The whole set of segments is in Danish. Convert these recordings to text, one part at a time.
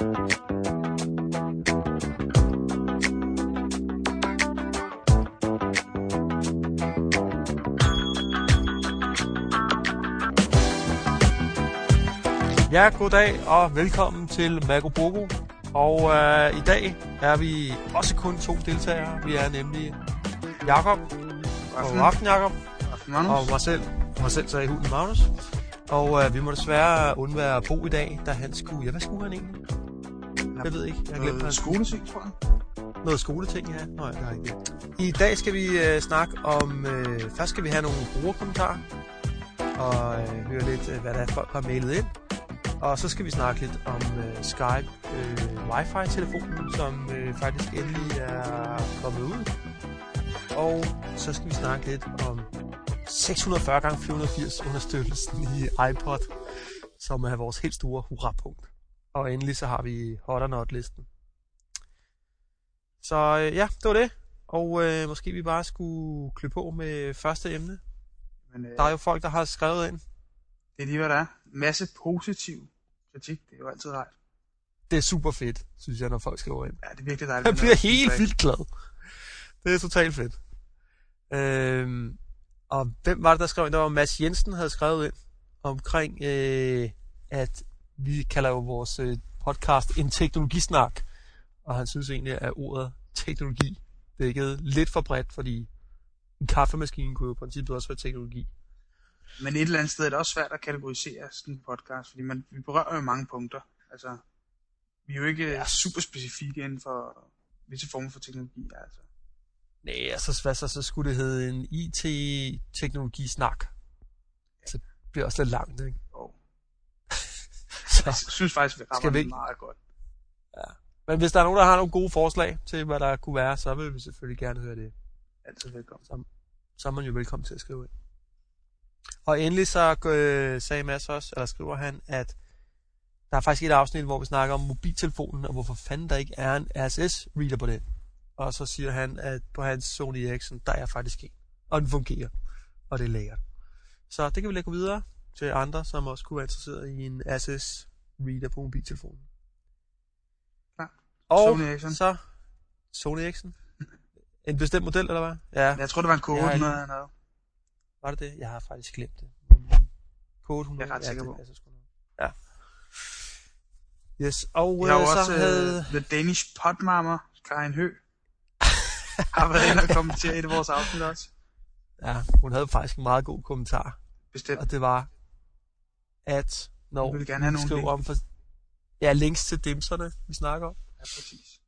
Ja, goddag og velkommen til Mago Bogo. Og øh, i dag er vi også kun to deltagere. Vi er nemlig Jakob og aften Jakob og mig selv. Mig selv så i hunden Magnus. Og øh, vi må desværre undvære Bo i dag, da han skulle... Ja, hvad skulle han egentlig? Jeg ved ikke. Jeg har glemt Noget skoleting, tror jeg. noget skoleting, ja. Nå, ja, det jeg ikke. I dag skal vi øh, snakke om... Øh, først skal vi have nogle brugerkommentarer. Og øh, høre lidt, øh, hvad der er, folk har mailet ind. Og så skal vi snakke lidt om øh, Skype øh, Wi-Fi-telefonen, som øh, faktisk endelig er kommet ud. Og så skal vi snakke lidt om 640 x 480 understøttelsen i iPod, som er vores helt store hurrapunkt. Og endelig så har vi hot or not listen. Så øh, ja, det var det. Og øh, måske vi bare skulle klø på med første emne. Men øh, Der er jo folk, der har skrevet ind. det er lige, hvad der er. Masse positiv kritik. Det er jo altid rart. Det er super fedt, synes jeg, når folk skriver ind. Ja, det er virkelig dejligt. Jeg bliver er helt vildt glad. Det er totalt fedt. Øhm, og hvem var det, der skrev ind? Der var Mads Jensen, havde skrevet ind omkring, øh, at vi kalder jo vores øh, podcast en teknologisnak. Og han synes egentlig, at ordet teknologi dækket lidt for bredt, fordi en kaffemaskine kunne jo i princippet også være teknologi. Men et eller andet sted er det også svært at kategorisere sådan en podcast, fordi man, vi berører jo mange punkter. Altså, vi er jo ikke ja. super specifikke inden for visse former for teknologi. Altså. Nej, altså hvad så, så skulle det hedde en IT-teknologisnak. Så det bliver også lidt langt, ikke? Så. jeg synes faktisk, vi Skal rammer vi det ikke- meget godt. Men hvis der er nogen, der har nogle gode forslag til, hvad der kunne være, så vil vi selvfølgelig gerne høre det. Altid velkommen. Så er man jo velkommen til at skrive ind. Og endelig så øh, sagde Mads også, eller skriver han, at der er faktisk et afsnit, hvor vi snakker om mobiltelefonen, og hvorfor fanden der ikke er en RSS-reader på den. Og så siger han, at på hans Sony Ericsson, der er faktisk en. Og den fungerer. Og det er lækkert. Så det kan vi lægge videre til andre, som også kunne være interesseret i en RSS-reader på mobiltelefonen. Klar. Og Sony Ericsson. så Sony Ericsson. En bestemt model, eller hvad? Ja, jeg tror, det var en Jeg har K800 ikke- eller noget. var det det? Jeg har faktisk glemt det. Kode 100. Jeg er ret sikker ja, på. det sgu nok. Ja. Yes, og jo øh, også så havde... The Danish Potmarmer, Karin Hø, har været inde og kommentere i et af vores afsnit også. Ja, hun havde faktisk en meget god kommentar. Bestemt. Og det var, at når Vi vil gerne have vi nogle skriver link. om for, ja, links til dimserne, vi snakker om, Ja, præcis.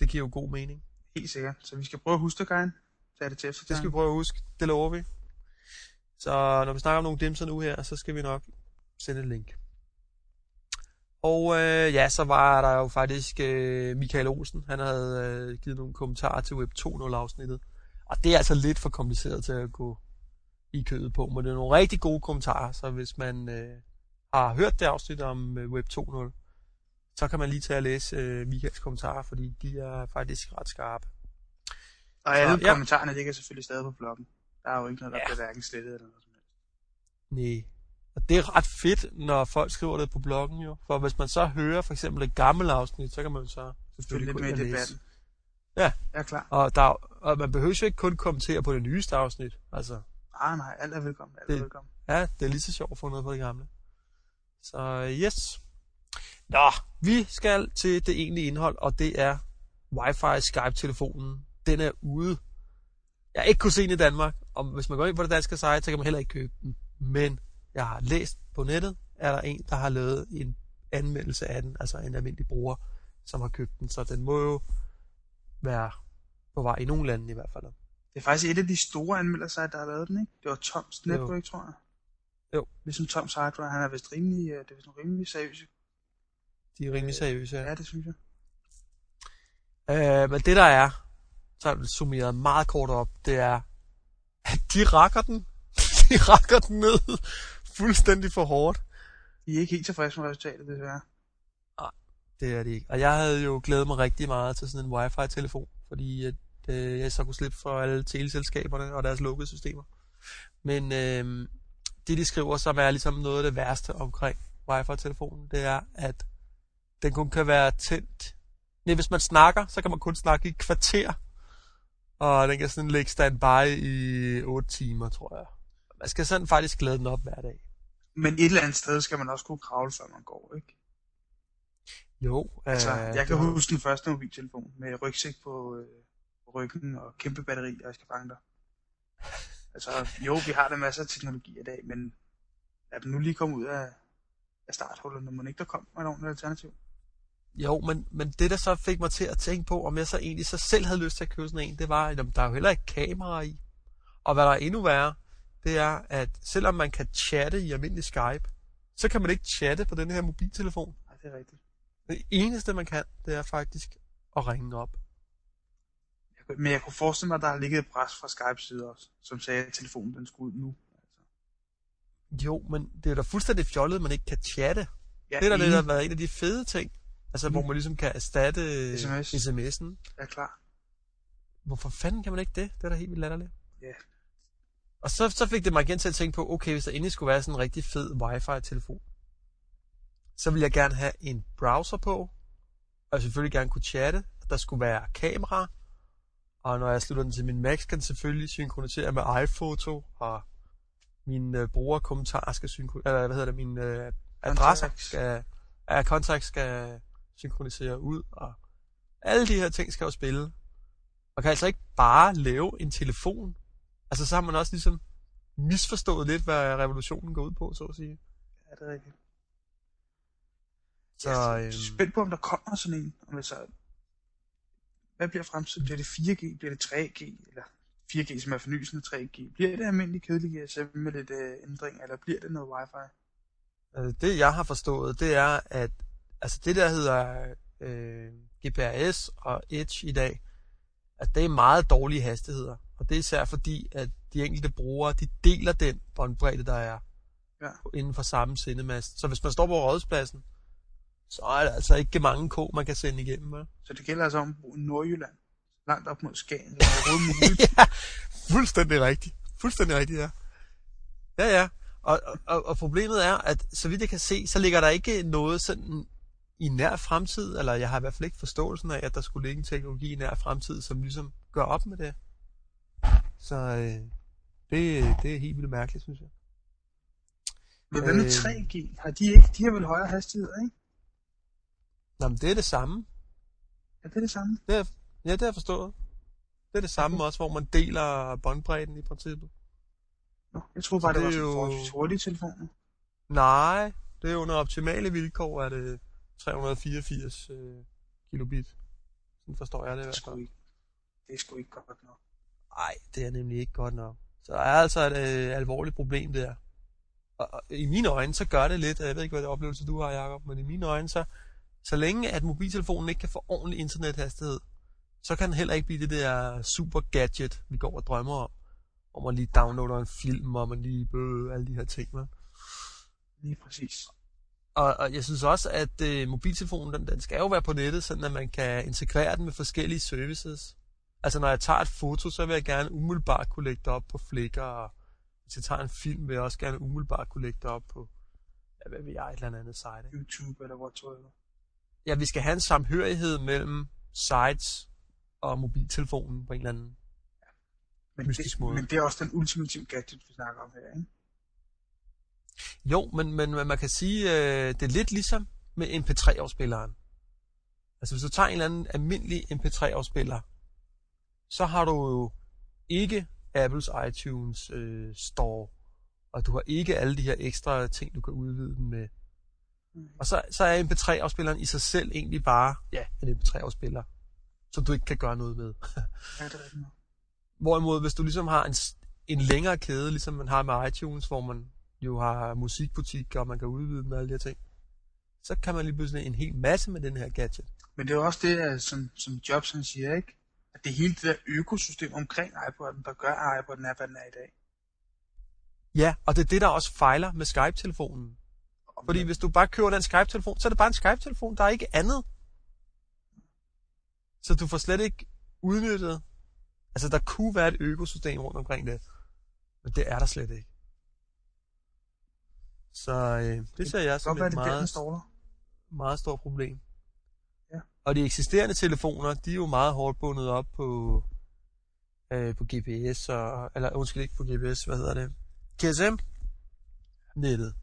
det giver jo god mening. Helt sikkert. Så vi skal prøve at huske det, Karin. Tag det til Det skal vi prøve at huske. Det lover vi. Så når vi snakker om nogle dimser nu her, så skal vi nok sende et link. Og øh, ja, så var der jo faktisk øh, Michael Olsen. Han havde øh, givet nogle kommentarer til Web 2.0 afsnittet. Og det er altså lidt for kompliceret til at gå i kødet på. Men det er nogle rigtig gode kommentarer. Så hvis man øh, har hørt det afsnit om øh, Web 2.0, så kan man lige tage og læse øh, Michaels kommentarer, fordi de er faktisk ret skarpe. Og alle Så, ja. kommentarerne ligger selvfølgelig stadig på bloggen. Der er jo ikke noget, der Ja. bliver hverken slettet eller noget som helst. Nej. Og det er ret fedt, når folk skriver det på bloggen jo. For hvis man så hører for eksempel et gammelt afsnit, så kan man så Følg selvfølgelig lidt med i debatten. Ja. Er klar. Og, der, og man behøver jo ikke kun kommentere på det nyeste afsnit. Altså, Nej, nej, alt er velkommen. Alt er Det- velkommen. ja, det er lige så sjovt at få noget på det gamle. Så yes. Nå, vi skal til det egentlige indhold, og det er Wi-Fi Skype-telefonen. Den er ude. Jeg har ikke kunne se den i Danmark, og hvis man går ind på det danske site, så kan man heller ikke købe den. Men jeg har læst på nettet, er der en, der har lavet en anmeldelse af den, altså en almindelig bruger, som har købt den. Så den må jo være på vej i nogle lande i hvert fald. Det er faktisk et af de store anmeldelser, der har lavet den, ikke? Det var Toms. Network, tror jeg. Jo. Ligesom Toms Hardware, han er vist rimelig, øh, det er vist rimelig seriøse. De er rimelig seriøse. Ja, det synes jeg. Øh, men det der er, så det summeret meget kort op, det er, at de rakker den. De rakker den ned fuldstændig for hårdt. I er ikke helt tilfredse med resultatet, desværre. Det er det ikke. Og jeg havde jo glædet mig rigtig meget til sådan en wifi-telefon, fordi at, øh, jeg så kunne slippe for alle teleselskaberne og deres lukkede systemer. Men øh, det, de skriver, som er ligesom noget af det værste omkring wifi-telefonen, det er, at den kun kan være tændt. Nej, hvis man snakker, så kan man kun snakke i et kvarter. Og den kan sådan ligge standby i 8 timer, tror jeg. Man skal sådan faktisk glæde den op hver dag. Men et eller andet sted skal man også kunne kravle, før man går, ikke? Jo. Altså, øh, jeg kan det- huske den første mobiltelefon med rygsæk på, øh, på ryggen og kæmpe batteri, og jeg skal fange dig. Altså, jo, vi har da masser af teknologi i dag, men lad dem nu lige komme ud af, af starthullet, når man ikke der kom med et ordentligt alternativ. Jo, men, men det der så fik mig til at tænke på, om jeg så egentlig så selv havde lyst til at købe sådan en, det var, at der er jo heller ikke kamera i. Og hvad der er endnu værre, det er, at selvom man kan chatte i almindelig Skype, så kan man ikke chatte på den her mobiltelefon. Nej, det er rigtigt. Det eneste, man kan, det er faktisk at ringe op. Men jeg kunne forestille mig, at der har ligget et pres fra Skype side også, som sagde, at telefonen den skulle ud nu. Altså. Jo, men det er da fuldstændig fjollet, at man ikke kan chatte. Ja, Det er da det, der har været en af de fede ting. Altså, Mm. hvor man ligesom kan erstatte SMS. sms'en. er klar. Hvorfor fanden kan man ikke det? Det er da helt vildt latterligt. Ja. Og så, så fik det mig igen til at tænke på, okay, hvis der endelig skulle være sådan en rigtig fed wifi-telefon, så ville jeg gerne have en browser på, og jeg selvfølgelig gerne kunne chatte. Der skulle være kamera, og når jeg slutter den til min Mac, kan den selvfølgelig synkronisere med iPhoto, og min øh, brugerkommentar skal synkronisere, eller hvad hedder det, mine øh, adresser skal, ja, kontakt skal synkronisere ud, og alle de her ting skal jo spille. Man kan altså ikke bare lave en telefon. Altså så har man også ligesom misforstået lidt, hvad revolutionen går ud på, så at sige. Ja, det er rigtigt. Så, jeg er øhm, spændt på, om der kommer sådan en. Om det så, hvad bliver fremtiden? Bliver det 4G? Bliver det 3G? Eller 4G, som er fornyelsende 3G? Bliver det almindelig kedelig GSM med lidt øh, ændring, eller bliver det noget wifi? altså, det jeg har forstået, det er, at altså det der hedder øh, GPRS og Edge i dag, at det er meget dårlige hastigheder. Og det er især fordi, at de enkelte brugere, de deler den båndbredde, der er Ja. inden for samme sendemast. Så hvis man står på rådspladsen, så er der altså ikke mange K, man kan sende igennem. Vel? Så det gælder altså om Nordjylland. Langt op mod Skagen. Er ja, fuldstændig rigtigt. Fuldstændig rigtigt, ja. Ja, ja. Og, og, og problemet er, at så vidt jeg kan se, så ligger der ikke noget sådan i nær fremtid, eller jeg har i hvert fald ikke forståelsen af, at der skulle ligge en teknologi i nær fremtid, som ligesom gør op med det. Så øh, det, det er helt vildt mærkeligt, synes jeg. Men hvad med Øh. 3G? Har de ikke? De har vel højere hastigheder, ikke? Nå, men det er det samme. Er det det samme? Det er, ja, det har jeg forstået. Det er det samme også, hvor man deler båndbredden i princippet. Nå, jeg Så bare, det, det var er sådan jo- forholdsvis hurtige telefoner. Nej, det er under optimale vilkår, er det 384 øh, kilobit. Sådan forstår jeg det i Det er hvert fald. ikke, det er sgu ikke godt nok. Nej, det er nemlig ikke godt nok. Så der er altså et øh, alvorligt problem der. Og, og i mine øjne, så gør det lidt, jeg ved ikke, hvad det oplevelse du har, Jacob, men i mine øjne, så, så længe at mobiltelefonen ikke kan få ordentlig internethastighed, så kan den heller ikke blive det der super gadget, vi går og drømmer om. Hvor man lige downloader en film, og man lige bøh, alle de her ting. Man. Lige præcis. Og, og jeg synes også, at øh, mobiltelefonen, den, den skal jo være på nettet, sådan at man kan integrere den med forskellige services. Altså når jeg tager et foto, så vil jeg gerne umiddelbart kunne lægge det op på Flickr, og hvis jeg tager en film, vil jeg også gerne umiddelbart kunne lægge det op på, ja, hvad ved jeg, et eller andet site. Ikke? YouTube eller whatsoever. Ja, vi skal have en samhørighed mellem sites og mobiltelefonen på en eller anden. Men Mystisk det, måde. men det er også den ultimative gadget, vi snakker om her, ikke? Jo, men, men, man kan sige, øh, det er lidt ligesom med MP3-afspilleren. Altså hvis du tager en eller anden almindelig MP3-afspiller, så har du jo ikke Apples iTunes øh, Store, og du har ikke alle de her ekstra ting, du kan udvide den med. Og så, så er MP3-afspilleren i sig selv egentlig bare ja, en MP3-afspiller, som du ikke kan gøre noget med. Ja, det er. Hvorimod, hvis du ligesom har en, en længere kæde, ligesom man har med iTunes, hvor man jo har musikbutik, og man kan udvide med alle de her ting, så kan man lige pludselig en hel masse med den her gadget. Men det er også det, som, som Jobs han siger, ikke? At det hele det der økosystem omkring iPod'en, der gør, at iPod'en er, hvad den er i dag. Ja, og det er det, der også fejler med Skype-telefonen. Fordi hvis du bare køber den Skype-telefon, så er det bare en Skype-telefon, der er ikke andet. Så du får slet ikke udnyttet. Altså, der kunne være et økosystem rundt omkring det. Men det er der slet ikke. Så øh, det ser jeg som være, et det meget, meget stort problem. Og de eksisterende telefoner, de er jo meget hårdt bundet op på, øh, på GPS, og, eller undskyld ikke på GPS, hvad hedder det? GSM-nettet,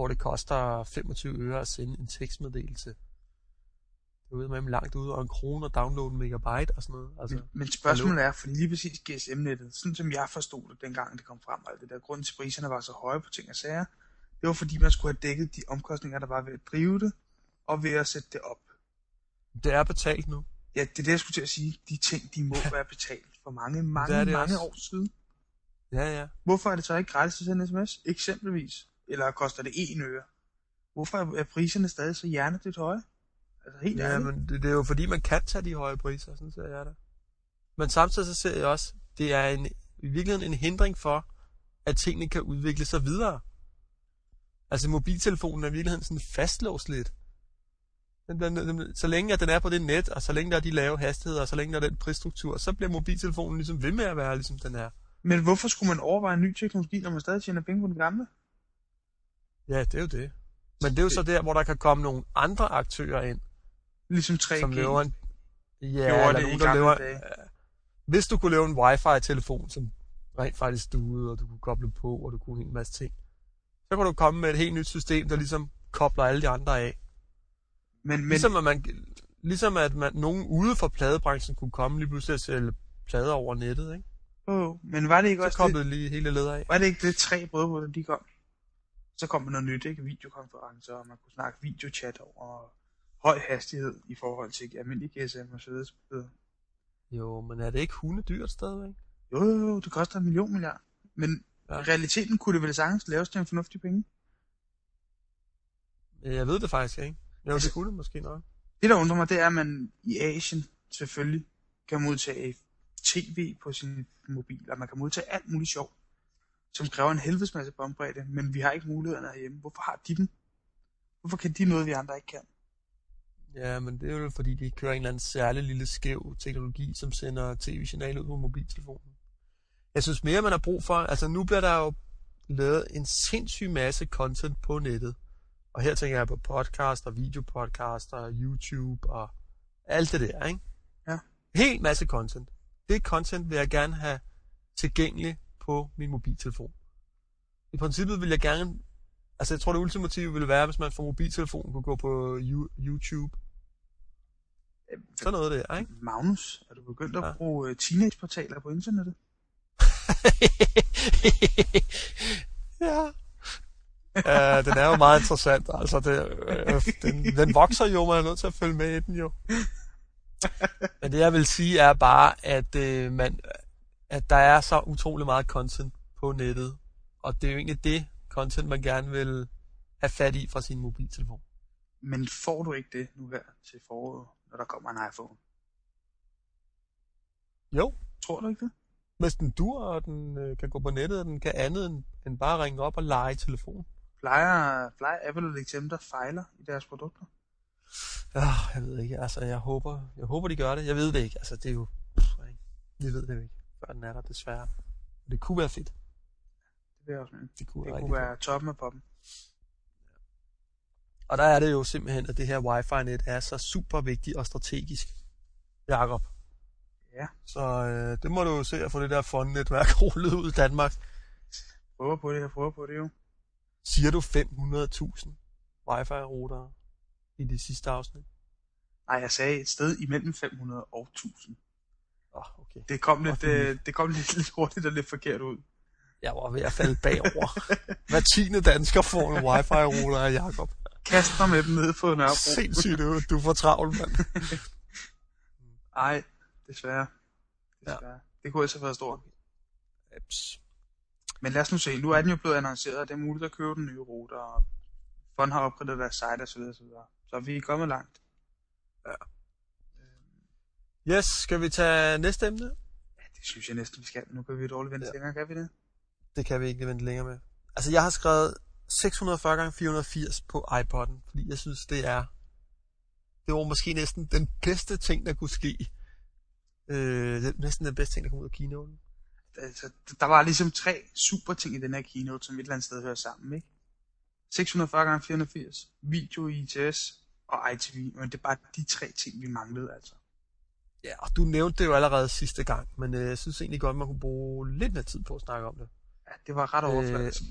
hvor det koster 25 øre at sende en tekstmeddelelse. Er ude med langt ude, og en krone og downloade en megabyte og sådan noget. Altså, Men, men spørgsmålet er, fordi lige præcis GSM-nettet, sådan som jeg forstod det, dengang det kom frem, alt det der, grunden til priserne var så høje på ting og sager, det var fordi, man skulle have dækket de omkostninger, der var ved at drive det, og ved at sætte det op. det er betalt nu. Ja, det er det, jeg skulle til at sige. De ting, de må være betalt for mange, mange, Det det mange også. år siden. Ja, ja. Hvorfor er det så ikke gratis at sende sms, eksempelvis? Eller koster det 1 øre? Hvorfor er- er priserne stadig så hjernedødt høje? Altså helt Ja, men det, det er jo fordi, man kan tage de høje priser, sådan ser jeg det. Men samtidig så ser jeg også, det er en, i virkeligheden en hindring for, at tingene kan udvikle sig videre. Altså mobiltelefonen er i virkeligheden sådan fastlåst lidt. Den, den, den, så længe at den er på det net, og så længe der er de lave hastigheder, og så længe der er den prisstruktur, så bliver mobiltelefonen ligesom ved med at være, ligesom den er. Men hvorfor skulle man overveje en ny teknologi, når man stadig tjener penge på den gamle? Ja, det er jo det. Men det er jo så der, hvor der kan komme nogle andre aktører ind, Ligesom 3G. som laver en... Ja, Gjorde eller det nogen, der dage. Ja. Hvis du kunne lave en wifi-telefon, som rent faktisk duede, og du kunne koble på, og du kunne en masse ting, så kunne du komme med et helt nyt system, der ligesom kobler alle de andre af. Men, men, Ligesom at, man, ligesom at man, nogen ude fra pladebranchen kunne komme lige pludselig at sælge plader over nettet, ikke? oh, men var det ikke Så også det, lige hele leder af. var det ikke det tre brødhoveder, de kom? Så kom der noget nyt, ikke? Videokonferencer, og man kunne snakke videochat over høj hastighed i forhold til almindelig GSM og så videre. Jo, men er det ikke hundedyrt stadigvæk? Jo, jo, jo, det koster en million milliard. Men Ja. realiteten kunne det vel sagtens laves til en fornuftig penge. Jeg ved det faktisk ikke. Jo, det Altså- kunne det måske nok. Det, der undrer mig, det er, at man i Asien selvfølgelig kan modtage tv på sin mobil, og man kan modtage alt muligt sjov, som kræver en helvedes masse båndbredde, men vi har ikke mulighederne herhjemme. Hvorfor har de dem? Hvorfor kan de noget, vi andre ikke kan? Ja, men det er jo fordi, de kører en eller anden særlig lille skæv teknologi, som sender tv-signal ud på mobiltelefonen. Jeg synes mere, man har brug for... Altså, nu bliver der jo lavet en sindssyg masse content på nettet. Og her tænker jeg på podcaster, videopodcaster, YouTube og alt det der, ikke? Ja. Helt masse content. Det content vil jeg gerne have tilgængeligt på min mobiltelefon. I princippet vil jeg gerne... Altså, jeg tror, det ultimative ville være, hvis man fra mobiltelefonen kunne gå på You- YouTube. Sådan noget der, ikke? Magnus, er du begyndt at Ja. bruge øh, teenageportaler på internettet? ja. Uh, den er jo meget interessant. Altså, det, øh, den, den vokser jo, man er nødt til at følge med i den jo. Men det jeg vil sige er bare, at, øh, man, at der er så utrolig meget content på nettet. Og det er jo egentlig det content, man gerne vil have fat i fra sin mobiltelefon. Men får du ikke det nu her til foråret, når der kommer en iPhone? Jo, Tror du ikke det? hvis den dur, og den øh, kan gå på nettet, og den kan andet end, end bare ringe op og lege telefon. Plejer, plejer Apple at lægge til dem, der fejler i deres produkter? Ja, jeg ved ikke. Altså, jeg håber, jeg håber, de gør det. Jeg ved det ikke. Altså, det er jo... Vi ved det ikke, før den er der, desværre. Det kunne være fedt. Det vil jeg også mene. Det kunne, Det være kunne være toppen af poppen. Og der er det jo simpelthen, at det her wifi-net er så super vigtigt og strategisk. Jakob. Ja. Så øh, det må du jo se at få det der fondnetværk rullet ud i Danmark. Prøver på det, jeg prøver på det jo. Siger du 500.000 wifi-routere i det sidste afsnit? Nej, jeg sagde et sted imellem 500 og 1000. Oh, okay. Det kom lidt, er øh, det kom lidt, lidt hurtigt og lidt forkert ud. Jeg var ved at falde bagover. Hver tiende dansker får en wifi-router af Jakob. Kast mig med dem ned på Nørrebro. Sindssygt, du, du får travlt, mand. Ej, desværre. Desværre. Ja. Det kunne altså have været stort. Ups. Men lad os nu se. Nu er den jo blevet annonceret, og det er muligt at købe den nye router, og Fond har opgraderet deres site osv. osv. Så vi er kommet langt. Yes, skal vi tage næste emne? Ja, det synes jeg næsten, vi skal. Nu kan vi dårligt vente Ja. længere, kan vi det? Det kan vi ikke vente længere med. Altså, jeg har skrevet 640 x 480 på iPod'en, fordi jeg synes, det er... Det var måske næsten den bedste ting, der kunne ske. Øh, det er næsten den bedste ting, der kom ud af keynoten. Altså, der var ligesom tre super ting i den her keynote, som et eller andet sted hører sammen, ikke? 640 x 480, video i ITS og ITV, men det er bare de tre ting, vi manglede altså. Ja, og du nævnte det jo allerede sidste gang, men øh, jeg synes egentlig godt, man kunne bruge lidt mere tid på at snakke om det. Ja, det var ret overfladisk.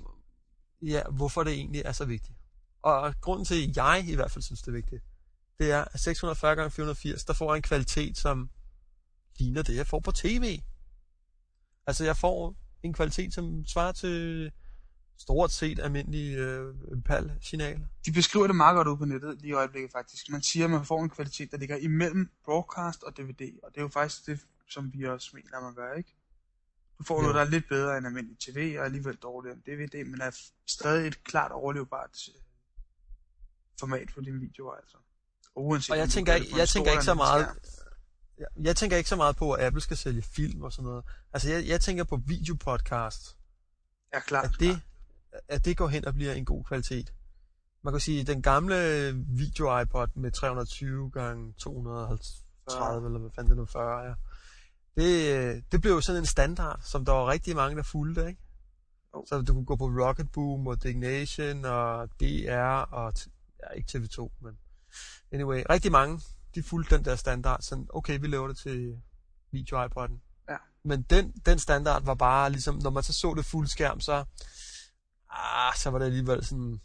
Øh, ja, hvorfor det egentlig er så vigtigt. Og grunden til, at jeg i hvert fald synes, det er vigtigt, det er, at 640 x 480, der får en kvalitet, som ligner det, jeg får på tv. Altså, jeg får en kvalitet, som svarer til stort set almindelige øh, PAL-signaler. De beskriver det meget godt ud på nettet lige i øjeblikket faktisk. Man siger, at man får en kvalitet, der ligger imellem broadcast og DVD, og det er jo faktisk det, som vi også mener, man gør, ikke? Du får jo. noget, der er lidt bedre end almindelig TV, og alligevel dårligere end DVD, men er stadig et klart overlevbart øh, format for dine videoer, altså. Og, uanset, og jeg tænker, jeg, jeg tænker ikke så meget... Jeg, jeg tænker ikke så meget på, at Apple skal sælge film og sådan noget. Altså, jeg, jeg tænker på videopodcast. Ja, klart. At det, at det går hen og bliver en god kvalitet. Man kan sige, at den gamle video iPod med 320 gange 230 eller hvad fanden det nu 40 er, det, det blev jo sådan en standard, som der var rigtig mange, der fulgte, ikke? Oh. Så du kunne gå på Rocket Boom og Dignation og DR og, ja, ikke TV2, men anyway, rigtig mange, de fulgte den der standard, sådan, okay, vi laver det til video iPod'en. Ja. Men den, den standard var bare ligesom, når man så så det fuld skærm, så, ah, så var det alligevel sådan,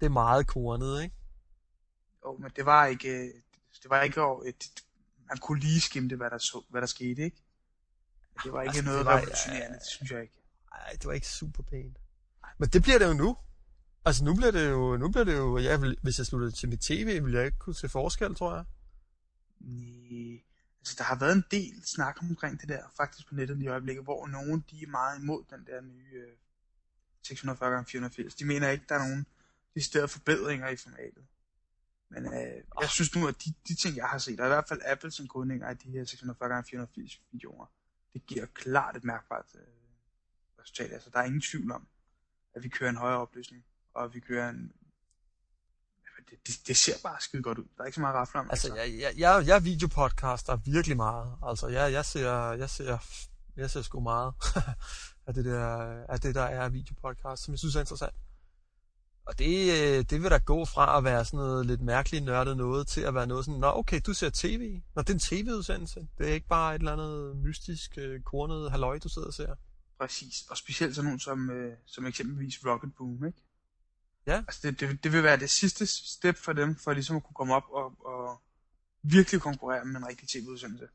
det er meget kornet, ikke? Jo, men det var ikke, det var ikke et, man kunne lige skimte, hvad der, så, hvad der skete, ikke? Det var ikke altså, noget var, revolutionerende, det synes jeg ikke. Nej, det var ikke super pænt. Men det bliver det jo nu. Altså nu bliver det jo, nu bliver det jo, vil, hvis jeg slutter til mit tv, vil jeg ikke kunne se forskel, tror jeg. Nej, altså der har været en del snak omkring det der, faktisk på nettet i øjeblikket, hvor nogen, de er meget imod den der nye øh, 640 x 480. De mener ikke, der er nogen de steder forbedringer i formatet. Men øh, jeg synes nu, at de, de ting, jeg har set, og i hvert fald Apples kodninger af de her 640 x 480 videoer, det giver klart et mærkbart øh, resultat. Altså, der er ingen tvivl om, at vi kører en højere opløsning, og vi kører en... Det, det, det ser bare skide godt ud. Der er ikke så meget rafler om. Altså, jeg, jeg, jeg, jeg videopodcaster virkelig meget. Altså, jeg, jeg ser, jeg ser, jeg ser sgu meget af det der, af det der er videopodcast, som jeg synes er interessant. Og det, øh, det vil da gå fra at være sådan noget lidt mærkeligt nørdet noget, til at være noget sådan, nå okay, du ser tv. Nå, det er en tv-udsendelse. Det er ikke bare et eller andet mystisk, øh, kornet halløj, du sidder og ser. Præcis, og specielt sådan nogen som, øh, som eksempelvis Rocket Boom, ikke? Ja. Altså det, det, det vil være det sidste step for dem, for ligesom at kunne komme op og, og virkelig konkurrere med en rigtig tv-udsendelse.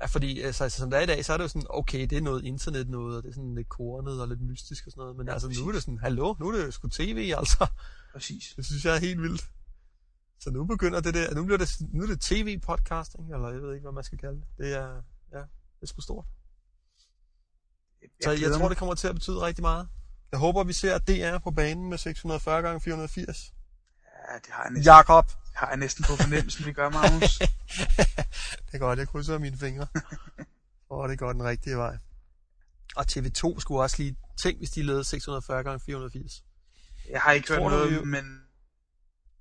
Ja, fordi altså, altså, som det er i dag, så er det jo sådan, okay, det er noget internet noget, og det er sådan lidt kornet og lidt mystisk og sådan noget, men ja, altså præcis. nu er det sådan, hallo, nu er det sgu tv, altså. Præcis. Det synes jeg er helt vildt. Så nu begynder det der, nu bliver det, nu er det tv-podcasting, eller jeg ved ikke, hvad man skal kalde det. Det er, ja, det er sgu stort. Jeg så jeg tror, det kommer til at betyde rigtig meget. Jeg håber, vi ser DR på banen med 640 gange 480. Ja, det har jeg næsten. Jakob. Har jeg næsten på fornemmelsen, vi gør, Magnus. det er godt, jeg krydser mine fingre. Åh, det går den rigtige vej. Og TV2 skulle også lige tænke, hvis de lavede 640 gange 480. Jeg har ikke hørt noget, jo... men...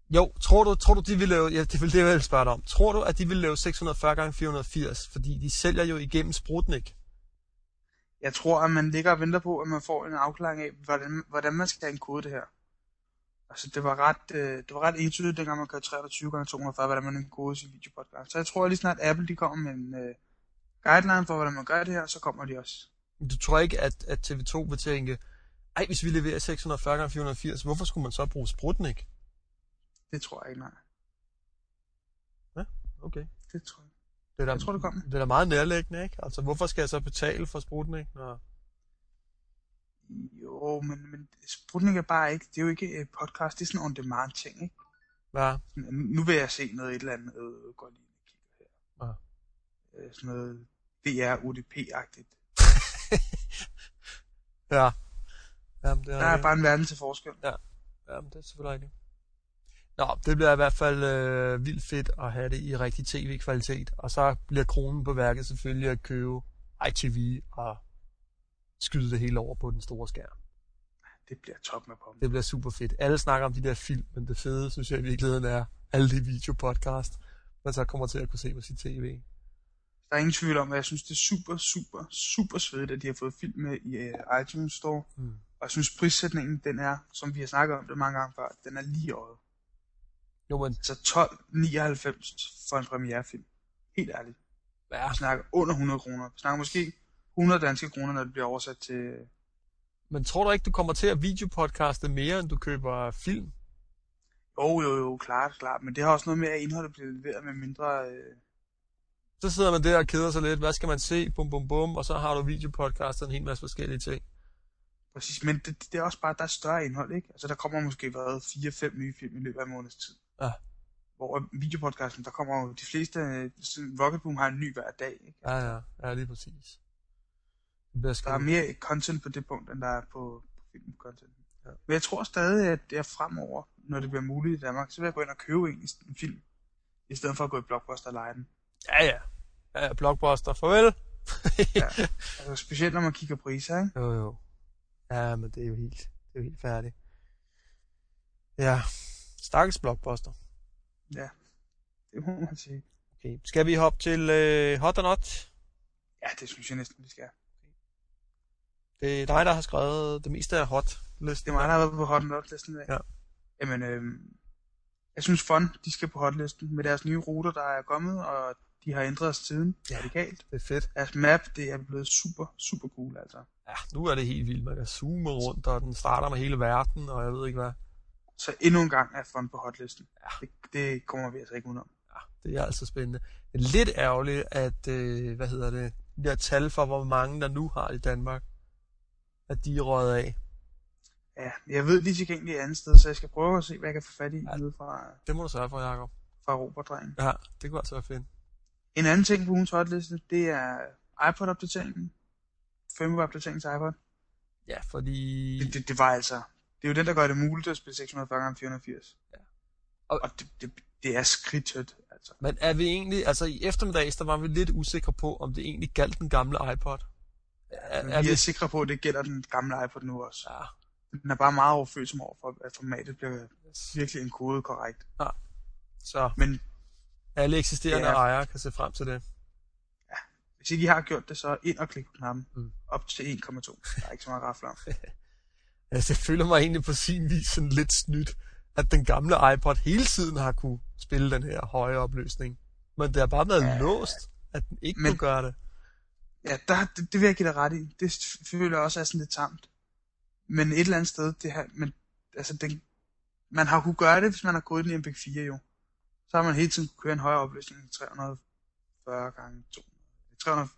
Jo, tror du, tror du, de vil lave... Ja, det vil det, jeg vil spørge dig om. Tror du, at de vil lave 640 gange 480? Fordi de sælger jo igennem Sprutnik. Jeg tror, at man ligger og venter på, at man får en afklaring af, hvordan, hvordan man skal enkode det her. Altså, det var ret, øh, det var ret entydigt, dengang man kørte 23 gange 240, hvordan man enkoder sin videopodcast. Så jeg tror lige snart, Apple de kommer med en øh, guideline for, hvordan man gør det her, så kommer de også. Du tror ikke, at, at TV2 vil tænke, ej, hvis vi leverer 640 gange 480, hvorfor skulle man så bruge Sprutnik? Det tror jeg ikke, nej. Ja, okay. Det tror jeg. Det er da, jeg tror, det kommer. Det er da meget nærliggende, ikke? Altså, hvorfor skal jeg så betale for Sprutnik, når... Jo, men, men Sputnik er bare ikke, det er jo ikke et podcast, det er sådan en on-demand ting, ikke? Ja. Nu vil jeg se noget et eller andet, øh, går lige kigger her. Ja. Øh, sådan noget DR UDP-agtigt. ja. Jamen, det er, der er bare en verden til forskel. Ja, Jamen, det er selvfølgelig rigtigt. Nå, det bliver i hvert fald øh, vildt fedt at have det i rigtig tv-kvalitet. Og så bliver kronen på værket selvfølgelig at købe ITV og skyde det hele over på den store skærm. Det bliver top med på. Det bliver super fedt. Alle snakker om de der film, men det fede, synes jeg i virkeligheden er alle de videopodcast, man så kommer til at kunne se på sit tv. Der er ingen tvivl om, at jeg synes, det er super, super, super svedigt, at de har fået film med i uh, iTunes Store. Mm. Og jeg synes, prissætningen, den er, som vi har snakket om det mange gange før, den er lige øjet. Jo, men Altså 12,99 for en premierefilm. Helt ærligt. ja, Vi snakker under 100 kroner. Vi snakker måske 100 danske kroner, når det bliver oversat til... men tror du ikke, du kommer til at videopodcaste mere, end du køber film? Jo, jo, jo, klart, klart. Men det har også noget med, at indholdet bliver leveret med mindre... Øh... Så sidder man der og keder sig lidt. Hvad skal man se? Bum, bum, bum. Og så har du videopodcast og en hel masse forskellige ting. Præcis, men det, det, er også bare, der er større indhold, ikke? Altså, der kommer måske været 4-5 nye film i løbet af en måneds tid. Ja. Hvor videopodcasten, der kommer jo de fleste... øh, Rocket Boom har en ny hver dag, ikke? Ja, ja. Ja, lige præcis. Bliver Der er mere content på det punkt, end der er på, på film-content. Ja. Men jeg tror stadig, at er fremover, når det bliver muligt i Danmark, så vil jeg gå ind og købe en, en film, i stedet for at gå i Blockbuster og lege den. Ja, ja. Ja, ja, Blockbuster. Farvel. Ja. Altså, specielt når man kigger priser, ikke? Jo, jo. Ja, men det er jo helt, det er jo helt færdigt. Ja, stakkels Blockbuster. Det må man sige. Okay, skal vi hoppe til øh, Hot or Not? Ja, det synes jeg næsten, vi skal. Det er dig, der har skrevet det meste af hot listen. Det er mig, der har været på hot listen i dag. Ja. Jamen, øhm, jeg synes Fun, de skal på hotlisten med deres nye ruter, der er kommet, og de har ændret siden Ja. radikalt. Det er fedt. Deres map, det er blevet super, super cool, altså. Ja, nu er det helt vildt. Man kan zoome rundt, og den starter med hele verden, og jeg ved ikke hvad. Så endnu en gang er Fun på hotlisten. Ja. Det, det kommer vi altså ikke udenom. Ja, det er altså spændende. Lidt ærgerligt, at, øh, hvad hedder det, de der tal for, hvor mange der nu har i Danmark, at de er røget af. Ja, jeg ved, de er tilgængelige et andet sted, så jeg skal prøve at se, hvad jeg kan få fat i Ja. ude fra, Det må du sørge for, Jacob. fra Roberdrengen. Ja, det kunne altså være fedt. En anden ting på ugens hotliste, det er iPod-opdateringen. Firmware-opdatering til iPod. Ja, fordi... Det, det, det var altså... Det er jo den, der gør det muligt at spille 640 x 480. Ja. Og, Og- det, det, det er skridtødt, altså. Men er vi egentlig, altså i eftermiddags, der var vi lidt usikre på, om det egentlig galt den gamle iPod. Er, Men er vi er sikre på, at det gælder den gamle iPod nu også. Ja, Den er bare meget overfølsom over for, at formatet bliver virkelig enkodet korrekt. så Men alle eksisterende Ja. ejere kan se frem til det. hvis ikke I har gjort det, så ind og klik på knappen. Mm. Op til 1,2. Der er ikke så meget rafler om. Altså, jeg føler mig egentlig på sin vis sådan lidt snydt, at den gamle iPod hele tiden har kunne spille den her høje opløsning. Men det har bare været Ja. låst, at den ikke Men- kunne gøre det. Ja, der, det, det vil jeg give dig ret i. Det føler jeg også er sådan lidt tamt. Men et eller andet sted, det her, men, altså den, man har kunne gøre det, hvis man har gået den i MPEG 4 jo. Så har man hele tiden kunne køre en højere opløsning, 340 gange 200,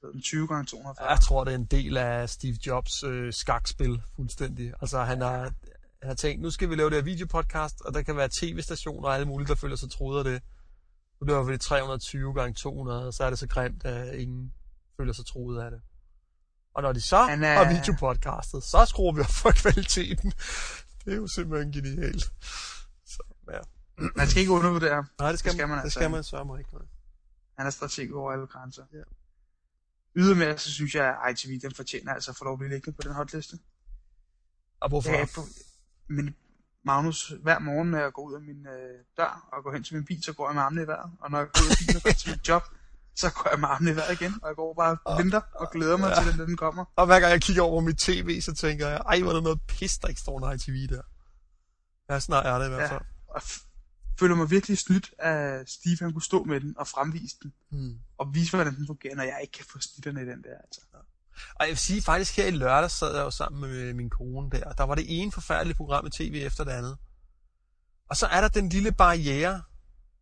320 gange 240. Jeg tror, det er en del af Steve Jobs øh, skakspil fuldstændig. Altså, han har, ja. har tænkt, nu skal vi lave det her videopodcast, og der kan være tv-stationer og alle mulige, der føler sig troet af det. Nu laver vi det 320 gange 200, og så er det så grimt, at ingen føler sig troet af det. Og når de så Han er- har videopodcastet, så skruer vi op for kvaliteten. Det er jo simpelthen genialt. Så, ja. Man skal ikke undervurdere ham. Nej, det skal, Det skal man, man det altså skal ikke. man sørge mig ikke. nej. Han er strateg over alle grænser. Ja. Ydermere, så synes jeg, at ITV, den fortjener altså at få lov at blive liggende på den hotliste. Og hvorfor? Ja, på, men Magnus, hver morgen, når jeg går ud af min øh, dør og går hen til min bil, så går jeg med armene i vejret. Og når jeg går ud af bilen og går til mit job, så går jeg med armene i vejret igen. Og jeg går bare og venter og glæder mig Ja. ja. til, den, den kommer. Og hver gang jeg kigger over mit tv, så tænker jeg, ej, hvor er der noget pis, der ikke står noget ITV der. Ja, snart er det i hvert Ja. fald. Og f- føler mig virkelig snydt af Steve, han kunne stå med den og fremvise den. Hmm. Og vise, hvordan den fungerer, når jeg ikke kan få snitterne i den der. Altså. Og jeg vil sige, faktisk her i lørdag sad jeg jo sammen med min kone der, og der var det ene forfærdelige program i tv efter det andet. Og så er der den lille barriere,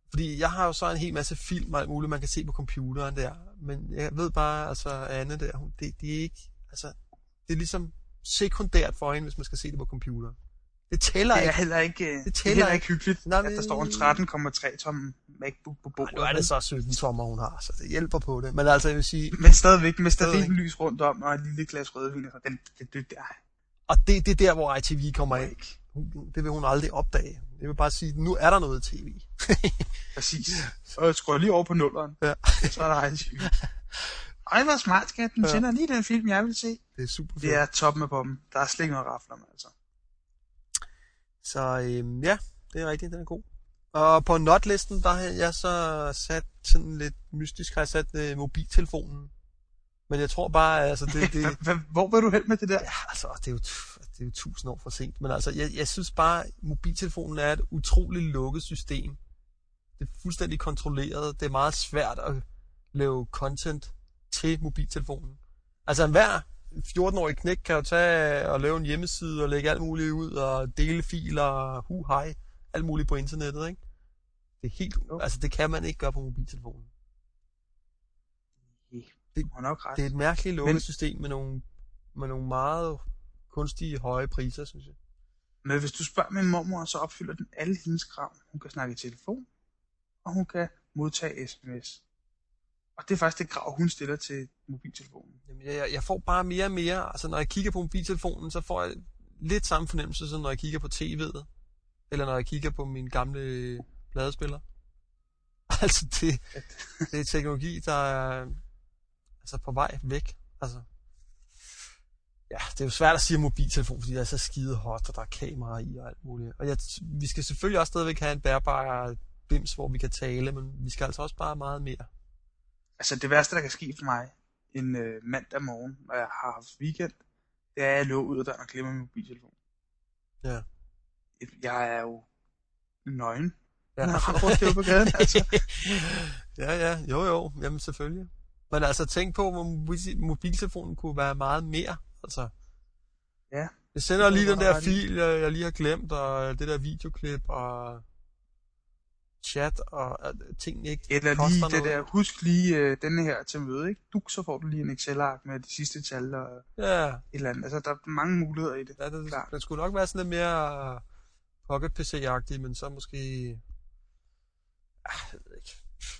fordi jeg har jo så en hel masse film og alt muligt, man kan se på computeren der. Men jeg ved bare, altså Anne der, hun, det, det er ikke, altså, det er ligesom sekundært for hende, hvis man skal se det på computeren. Det tæller Det er ikke. heller ikke, det tæller er heller ikke. hyggeligt, Nej, at der men- står en 13,3 tom MacBook på Ej, bordet. nu er det så 17 tommer, hun har, så det hjælper på det. Men altså, jeg vil sige, Men stadigvæk med Stadigvæk. lys rundt om og et lille glas rødvin. og. Den, det, det, det, ej, og det, det er der, hvor ITV kommer det er ind. Det vil hun aldrig opdage. Jeg vil bare sige, nu er der noget tv. Præcis. Og jeg skruer lige over på nulleren. Ja. Så er der ITV. Ej, hvor smart, skat. Den Ja. sender lige den film, jeg vil se. Det er super fedt. Det er toppen af poppen. Der er slet ikke noget rafler med, altså. Så øhm, ja, det er rigtigt, den er god. Og på notlisten, der har jeg så sat sådan lidt mystisk, har jeg sat øh, mobiltelefonen. Men jeg tror bare, altså det, det, Hvor vil du hen med det der? ja, altså, det er jo, det det er jo tusind år for sent. Men altså, jeg, jeg synes bare, mobiltelefonen er et utroligt lukket system. Det er fuldstændig kontrolleret. Det er meget svært at lave content til mobiltelefonen. Altså, enhver 14-årig knæk kan jo tage og lave en hjemmeside og lægge alt muligt ud og dele filer, hu hej, alt muligt på internettet, ikke? Det er helt, Jo. altså det kan man ikke gøre på mobiltelefonen. Det må nok ret. Det er et mærkeligt lukket Men- system med nogle, med nogle meget kunstige høje priser, synes jeg. Men hvis du spørger min mormor, så opfylder den alle hendes krav. Hun kan snakke i telefon, og hun kan modtage sms. Og det er faktisk det krav, hun stiller til mobiltelefonen. Jamen, jeg, jeg får bare mere og mere, altså når jeg kigger på mobiltelefonen, så får jeg lidt samme fornemmelse, som når jeg kigger på tv'et, eller når jeg kigger på min gamle pladespiller. Altså, det, det er teknologi, der er altså på vej væk. Altså, ja, det er jo svært at sige mobiltelefon, fordi det er så skide hot, og der er kamera i og alt muligt. Og jeg, vi skal selvfølgelig også stadigvæk have en bærbar bims, hvor vi kan tale, men vi skal altså også bare meget mere. Altså det værste, der kan ske for mig en øh, mandag morgen, når jeg har haft weekend, det er, at jeg lå ud af døren og glemmer min mobiltelefon. Ja. Jeg er jo nøgen. Ja. når jeg rundt på gaden, altså. ja, ja, jo jo, jamen selvfølgelig. Men altså tænk på, hvor mobil- mobiltelefonen kunne være meget mere. Altså, Ja. jeg sender Det lige den der fil, jeg, jeg lige har glemt, og det der videoklip, og chat, og at ting ikke Eller lige det noget. der, husk lige øh, denne her til møde, ikke? Du, så får du lige en Excel-ark med de sidste tal og et Ja, eller andet. Altså, der er mange muligheder i det. ja det, Klart. den skulle nok være sådan lidt mere pocket PC-agtig, men så måske... Ah, jeg ved ikke,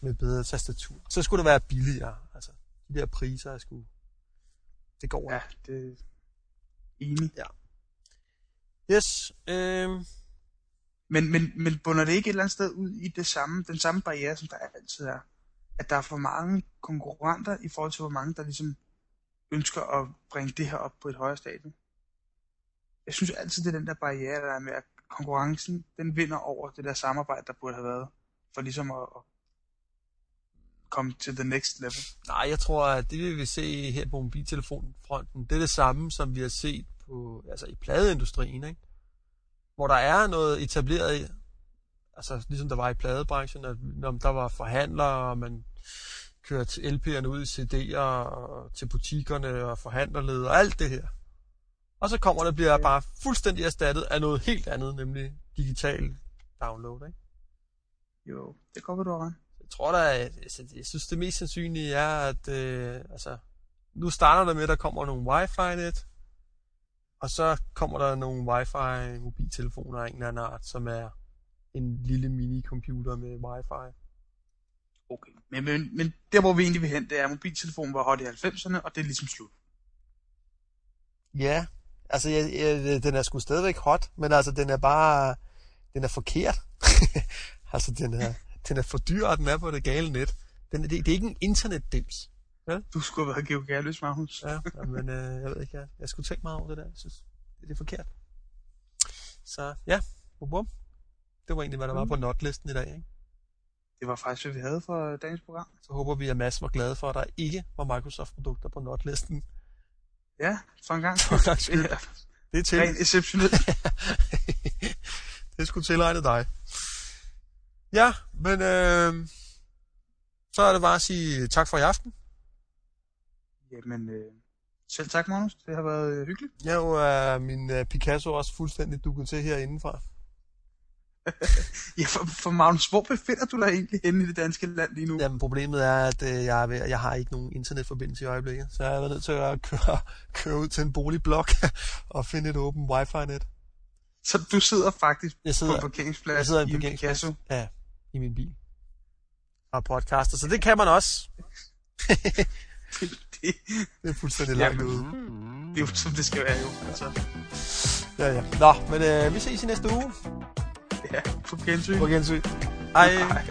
med bedre tastatur. Så skulle det være billigere. Altså, de der priser er sgu... Det går Ja, det er enig. Yes. Øh, Men, men, men bunder det ikke et eller andet sted ud i det samme, den samme barriere, som der altid er? At der er for mange konkurrenter i forhold til, hvor mange der ligesom ønsker at bringe det her op på et højere stadie? Jeg synes altid, det er den der barriere, der er med, at konkurrencen, den vinder over det der samarbejde, der burde have været, for ligesom at, at komme til the next level. nej, jeg tror, at det vi vil se her på mobiltelefonfronten, det er det samme, som vi har set på, altså i pladeindustrien, ikke? Hvor der er noget etableret i, altså ligesom der var i pladebranchen, at når der var forhandlere, og man kørte LP'erne ud i CD'er og til butikkerne og forhandlerled og alt det her. Og så kommer det bliver bare fuldstændig erstattet af noget helt andet, nemlig digital download, ikke? Jo, det går, hvad du ret. Jeg tror da, at- altså, jeg synes det mest sandsynlige er, at øh, altså, nu starter det med, at der kommer nogle wifi-net, og så kommer der nogle wifi mobiltelefoner af en eller anden art, som er en lille mini-computer med wifi. Okay. Men, men, men der, hvor vi egentlig vil hen, det er, at mobiltelefonen var hot i 90'erne, og det er ligesom slut. Ja, altså jeg, jeg, den er sgu stadigvæk hot, men altså den er bare, den er forkert. altså den er, den er for dyr, og den er på det gale net. Den, det, det er ikke en internetdims. Du skulle have været geogerløs, Magnus. Ja, men øh, jeg ved ikke, jeg, jeg skulle tænke mig over det der. Jeg synes, det, er forkert. Så ja, bum, bum. Det var egentlig, hvad der var på notlisten i dag. Ikke? Det var faktisk, hvad vi havde for dagens program. Så håber vi, at Mads var glad for, at der ikke var Microsoft-produkter på notlisten. Ja, for en gang. For en gangs skyld. Ja, Det er til. rent exceptionelt. det skulle tilegne dig. Ja, men øh, så er det bare at sige tak for i aften. Jamen, øh, selv tak, Magnus. Det har været øh, hyggeligt. Er jo øh, min øh, Picasso også fuldstændig dukket til herindefra. Ja, for, for Magnus, hvor befinder du dig egentlig henne i det danske land lige nu? Ja. Jamen, problemet er, at øh, jeg, er ved, jeg har ikke nogen internetforbindelse i øjeblikket, så jeg er nødt til at køre, køre ud til en boligblok og finde et åbent wifi-net. Så du sidder faktisk Jeg på sidder, en parkeringsplads jeg sidder i en parkeringsplads Picasso. ja, i min bil og podcaster, så det kan man også. Det, det, er fuldstændig langt ude. det er jo, som det skal være jo. Altså, Ja, ja. Nå, men øh, vi ses i næste uge. ja, på gensyn. På gensyn. Hej. Hej.